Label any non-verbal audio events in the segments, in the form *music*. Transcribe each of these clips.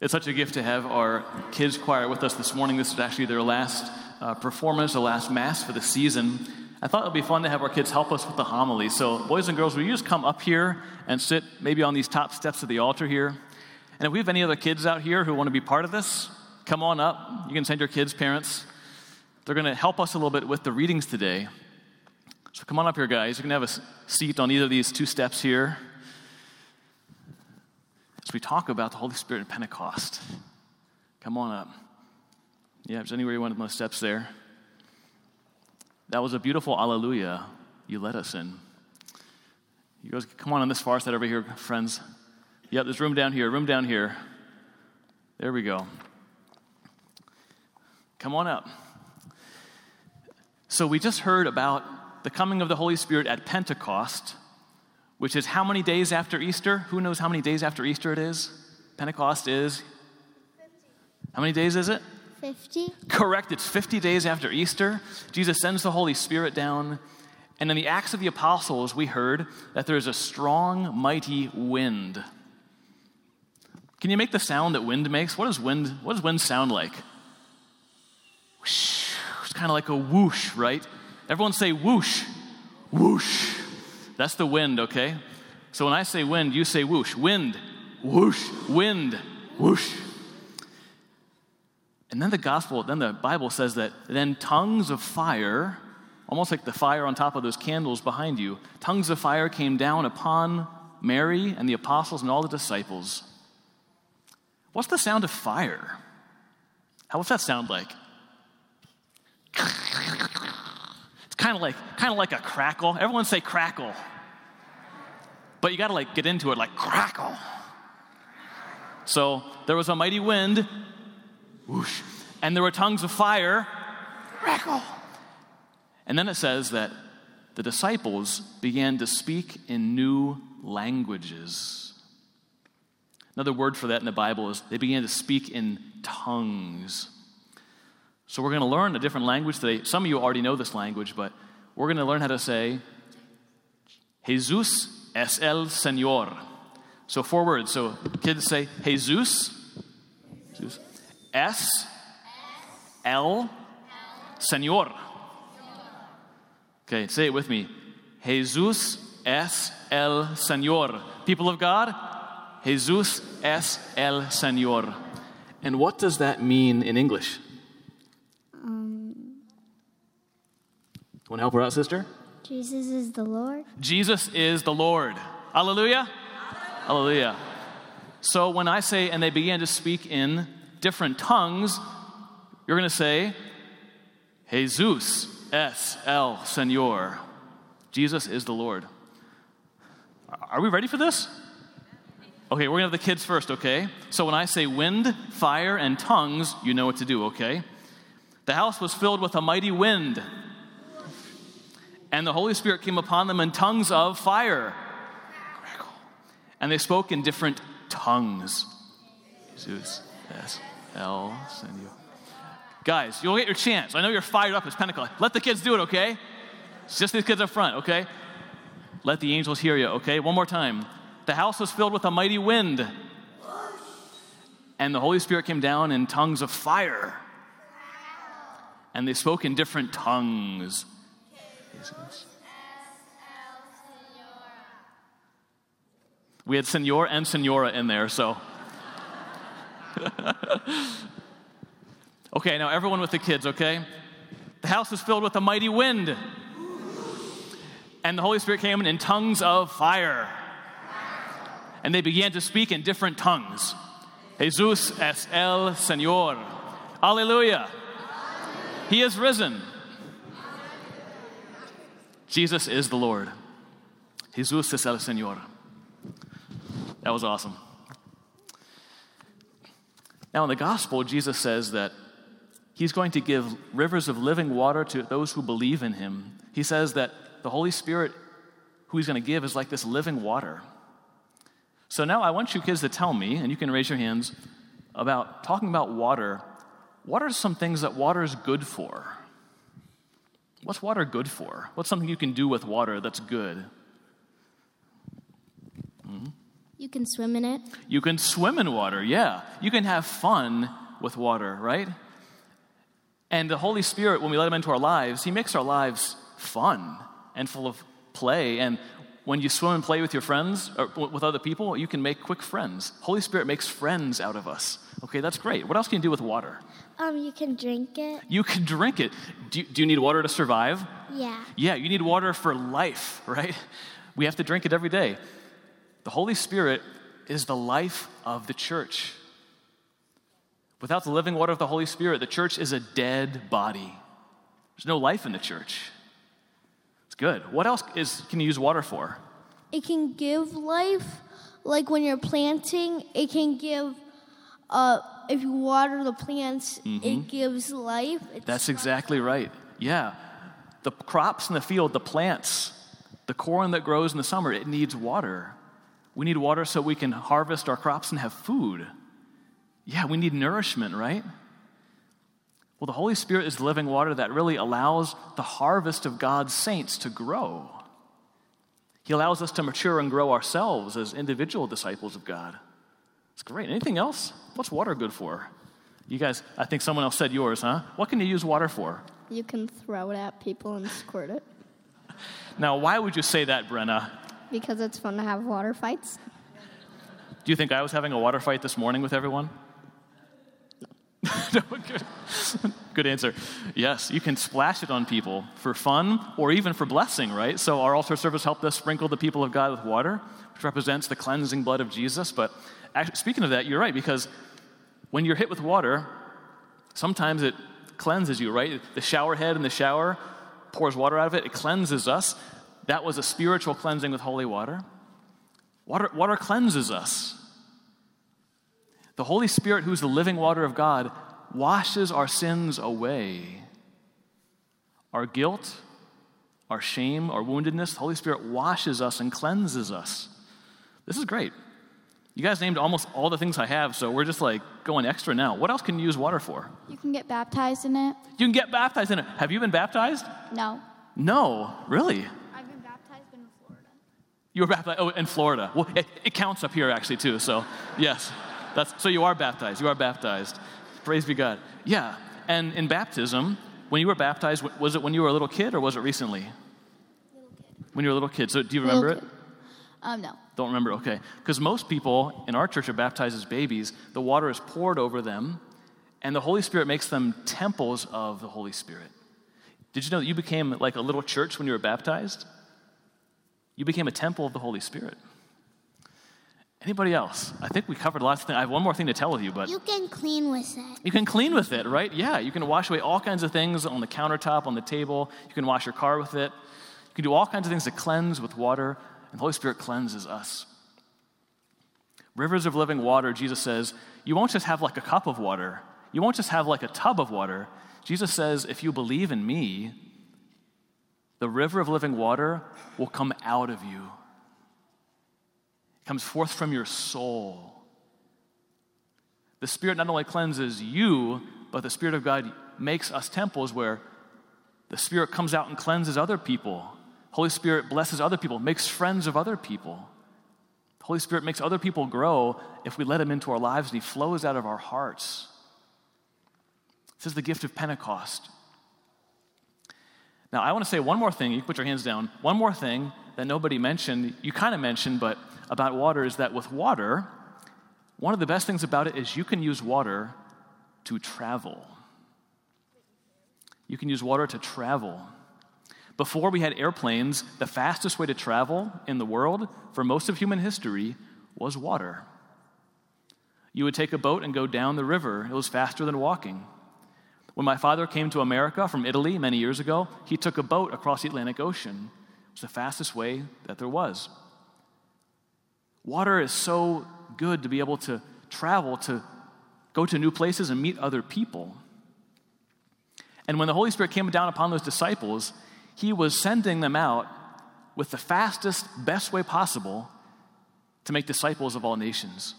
It's such a gift to have our kids choir with us this morning. This is actually their last uh, performance, the last mass for the season. I thought it would be fun to have our kids help us with the homily. So, boys and girls, will you just come up here and sit maybe on these top steps of the altar here? And if we have any other kids out here who want to be part of this, come on up. You can send your kids' parents. They're going to help us a little bit with the readings today. So, come on up here, guys. You can have a seat on either of these two steps here we talk about the Holy Spirit and Pentecost. Come on up. Yeah, if there's anywhere you want most steps there. That was a beautiful Alleluia you let us in. You guys, come on on this far side over here, friends. Yep, there's room down here, room down here. There we go. Come on up. So, we just heard about the coming of the Holy Spirit at Pentecost, which is how many days after Easter? Who knows how many days after Easter it is? Pentecost is? 50. How many days is it? 50. Correct, it's 50 days after Easter. Jesus sends the Holy Spirit down. And in the Acts of the Apostles, we heard that there's a strong, mighty wind. Can you make the sound that wind makes? What does wind, what does wind sound like? Whoosh. It's kind of like a whoosh, right? Everyone say whoosh. Whoosh. That's the wind, okay? So when I say wind, you say whoosh. Wind. Whoosh. Wind. Whoosh. And then the gospel, then the Bible says that then tongues of fire, almost like the fire on top of those candles behind you, tongues of fire came down upon Mary and the apostles and all the disciples. What's the sound of fire? How does that sound like? It's kind of like kind of like a crackle. Everyone say crackle. But you got to like get into it like crackle. So there was a mighty wind, whoosh, and there were tongues of fire, crackle. And then it says that the disciples began to speak in new languages. Another word for that in the Bible is they began to speak in tongues. So we're going to learn a different language today. Some of you already know this language, but we're going to learn how to say, Jesus es el Señor. So four words. So kids say, Jesus, Jesus Señor. Okay, say it with me. Jesus es el Señor. People of God, Jesus es el Señor. And what does that mean in English? Want to help her out, sister? Jesus is the Lord. Jesus is the Lord. Hallelujah. Hallelujah. So when I say, and they began to speak in different tongues, you're going to say, Jesus es el Señor. Jesus is the Lord. Are we ready for this? Okay, we're going to have the kids first, okay? So when I say wind, fire, and tongues, you know what to do, okay? The house was filled with a mighty wind and the Holy Spirit came upon them in tongues of fire. And they spoke in different tongues. Jesus, yes, El Senor. Guys, you'll get your chance. I know you're fired up. It's Pentecost. Let the kids do it, okay? It's just these kids up front, okay? Let the angels hear you, okay? One more time. The house was filled with a mighty wind, and the Holy Spirit came down in tongues of fire. And they spoke in different tongues Jesus. We had senor and senora in there, so. *laughs* okay, now everyone with the kids, okay? The house was filled with a mighty wind, and the Holy Spirit came in tongues of fire. And they began to speak in different tongues. Jesus es el Señor. Alleluia. He is risen. Jesus is the Lord. Jesus es el Señor. That was awesome. Now, in the gospel, Jesus says that he's going to give rivers of living water to those who believe in him. He says that the Holy Spirit, who he's going to give, is like this living water. So now I want you kids to tell me, and you can raise your hands, about talking about water. What are some things that water is good for? What's water good for? What's something you can do with water that's good? Mm-hmm. You can swim in it. You can swim in water, yeah. You can have fun with water, right? And the Holy Spirit, when we let Him into our lives, He makes our lives fun and full of play. And when you swim and play with your friends or with other people, you can make quick friends. Holy Spirit makes friends out of us. Okay, that's great. What else can you do with water? Um, you can drink it. You can drink it. Do you, do you need water to survive? Yeah. Yeah, you need water for life, *laughs* right? We have to drink it every day. The Holy Spirit is the life of the church. Without the living water of the Holy Spirit, the church is a dead body. There's no life in the church. It's good. What else is, can you use water for? It can give life. Like when you're planting, it can give. Uh, if you water the plants, it gives life. It's That's exactly right. Yeah. The crops in the field, the plants, the corn that grows in the summer, it needs water. We need water so we can harvest our crops and have food. Yeah, we need nourishment, right? Well, the Holy Spirit is the living water that really allows the harvest of God's saints to grow. He allows us to mature and grow ourselves as individual disciples of God. It's great. Anything else? What's water good for? You guys, I think someone else said yours, huh? What can you use water for? You can throw it at people and squirt it *laughs* Now, why would you say that, Brenna? because it's fun to have water fights. Do you think I was having a water fight this morning with everyone? *laughs* No, good. good answer. Yes, you can splash it on people for fun or even for blessing, right? So our altar service helped us sprinkle the people of God with water, which represents the cleansing blood of Jesus. But speaking of that, you're right, because when you're hit with water, sometimes it cleanses you, right? The shower head in the shower pours water out of it, it cleanses us. That was a spiritual cleansing with holy water. Water, water cleanses us. The Holy Spirit, who's the living water of God, washes our sins away. Our guilt, our shame, our woundedness, the Holy Spirit washes us and cleanses us. This is great. You guys named almost all the things I have, so we're just like going extra now. What else can you use water for? You can get baptized in it. You can get baptized in it. Have you been baptized? No. No, really. I've been baptized in Florida. You were baptized oh, in Florida. Well, it, it counts up here actually too. So, yes, that's so you are baptized. You are baptized. Praise be God. Yeah, and in baptism, when you were baptized, was it when you were a little kid or was it recently? When you were a little kid. So, do you remember it? Kid. Um, no. Don't remember. Okay, because most people in our church are baptized as babies. The water is poured over them, and the Holy Spirit makes them temples of the Holy Spirit. Did you know that you became like a little church when you were baptized? You became a temple of the Holy Spirit. Anybody else? I think we covered lots of things. I have one more thing to tell you, but You can clean with it. you can clean with it, right? Yeah, you can wash away all kinds of things on the countertop, on the table. You can wash your car with it. You can do all kinds of things to cleanse with water, and the Holy Spirit cleanses us. Rivers of living water, Jesus says, you won't just have like a cup of water. You won't just have like a tub of water. Jesus says, if you believe in me, the river of living water will come out of you. It comes forth from your soul. The Spirit not only cleanses you, but the Spirit of God makes us temples where the Spirit comes out and cleanses other people. Holy Spirit blesses other people, makes friends of other people. Holy Spirit makes other people grow if we let Him into our lives and He flows out of our hearts. This is the gift of Pentecost. Now, I want to say one more thing. You can put your hands down. One more thing that nobody mentioned, you kind of mentioned, but about water is that with water, one of the best things about it is you can use water to travel. You can use water to travel. Before we had airplanes, the fastest way to travel in the world for most of human history was water. You would take a boat and go down the river, it was faster than walking. When my father came to America from Italy many years ago, he took a boat across the Atlantic Ocean. It was the fastest way that there was. Water is so good to be able to travel, to go to new places and meet other people. And when the Holy Spirit came down upon those disciples, he was sending them out with the fastest, best way possible to make disciples of all nations.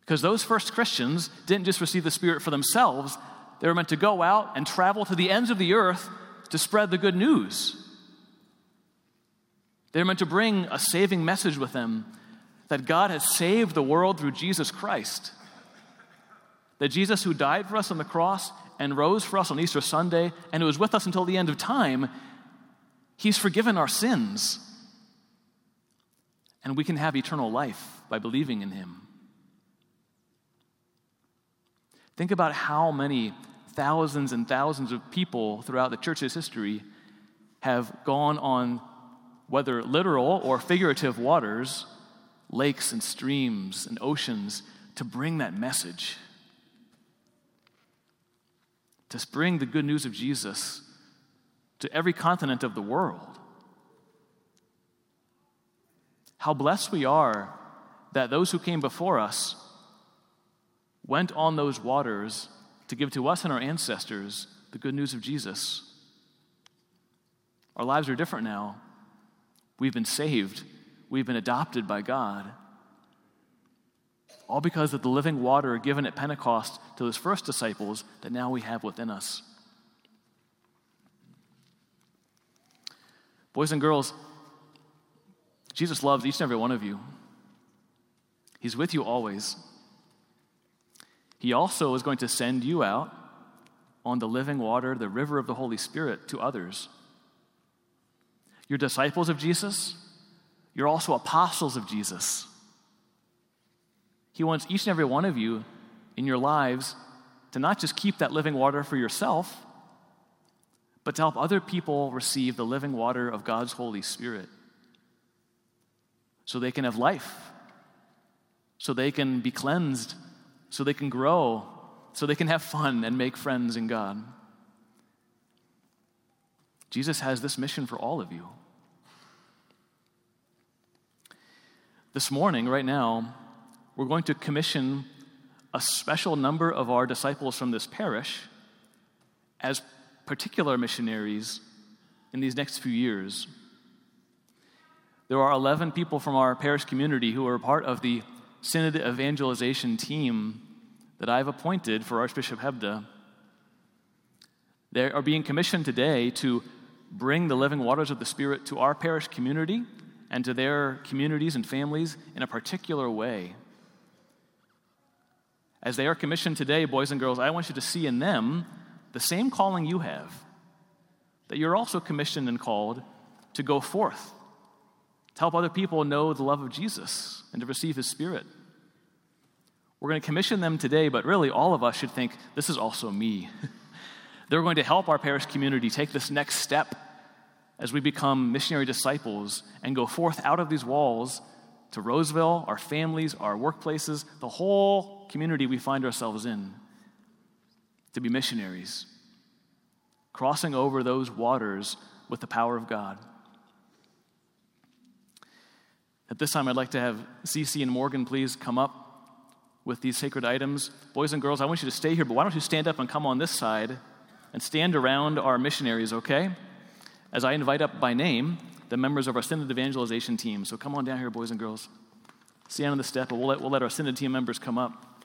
Because those first Christians didn't just receive the Spirit for themselves, they were meant to go out and travel to the ends of the earth to spread the good news. They were meant to bring a saving message with them that God has saved the world through Jesus Christ. That Jesus, who died for us on the cross and rose for us on Easter Sunday and who is with us until the end of time, He's forgiven our sins. And we can have eternal life by believing in Him. Think about how many thousands and thousands of people throughout the church's history have gone on, whether literal or figurative waters, lakes and streams and oceans, to bring that message. To bring the good news of Jesus to every continent of the world. How blessed we are that those who came before us went on those waters to give to us and our ancestors the good news of Jesus. Our lives are different now. We've been saved, we've been adopted by God. All because of the living water given at Pentecost to those first disciples that now we have within us. Boys and girls, Jesus loves each and every one of you. He's with you always. He also is going to send you out on the living water, the river of the Holy Spirit, to others. You're disciples of Jesus, you're also apostles of Jesus. He wants each and every one of you in your lives to not just keep that living water for yourself, but to help other people receive the living water of God's Holy Spirit so they can have life, so they can be cleansed so they can grow, so they can have fun and make friends in God. Jesus has this mission for all of you. This morning, right now, we're going to commission a special number of our disciples from this parish as particular missionaries in these next few years. There are 11 people from our parish community who are part of the synod evangelization team that I've appointed for Archbishop Hebda. They are being commissioned today to bring the living waters of the Spirit to our parish community and to their communities and families in a particular way. As they are commissioned today, boys and girls, I want you to see in them the same calling you have. That you're also commissioned and called to go forth, to help other people know the love of Jesus and to receive His Spirit. We're going to commission them today, but really all of us should think this is also me. *laughs* They're going to help our parish community take this next step as we become missionary disciples and go forth out of these walls to Roseville, our families, our workplaces, the whole community we find ourselves in, to be missionaries, crossing over those waters with the power of God. At this time, I'd like to have Cece and Morgan please come up with these sacred items. Boys and girls, I want you to stay here, but why don't you stand up and come on this side and stand around our missionaries, okay? As I invite up by name the members of our Synod evangelization team. So come on down here, boys and girls. Stand on the step, and we'll let, we'll let our Synod team members come up.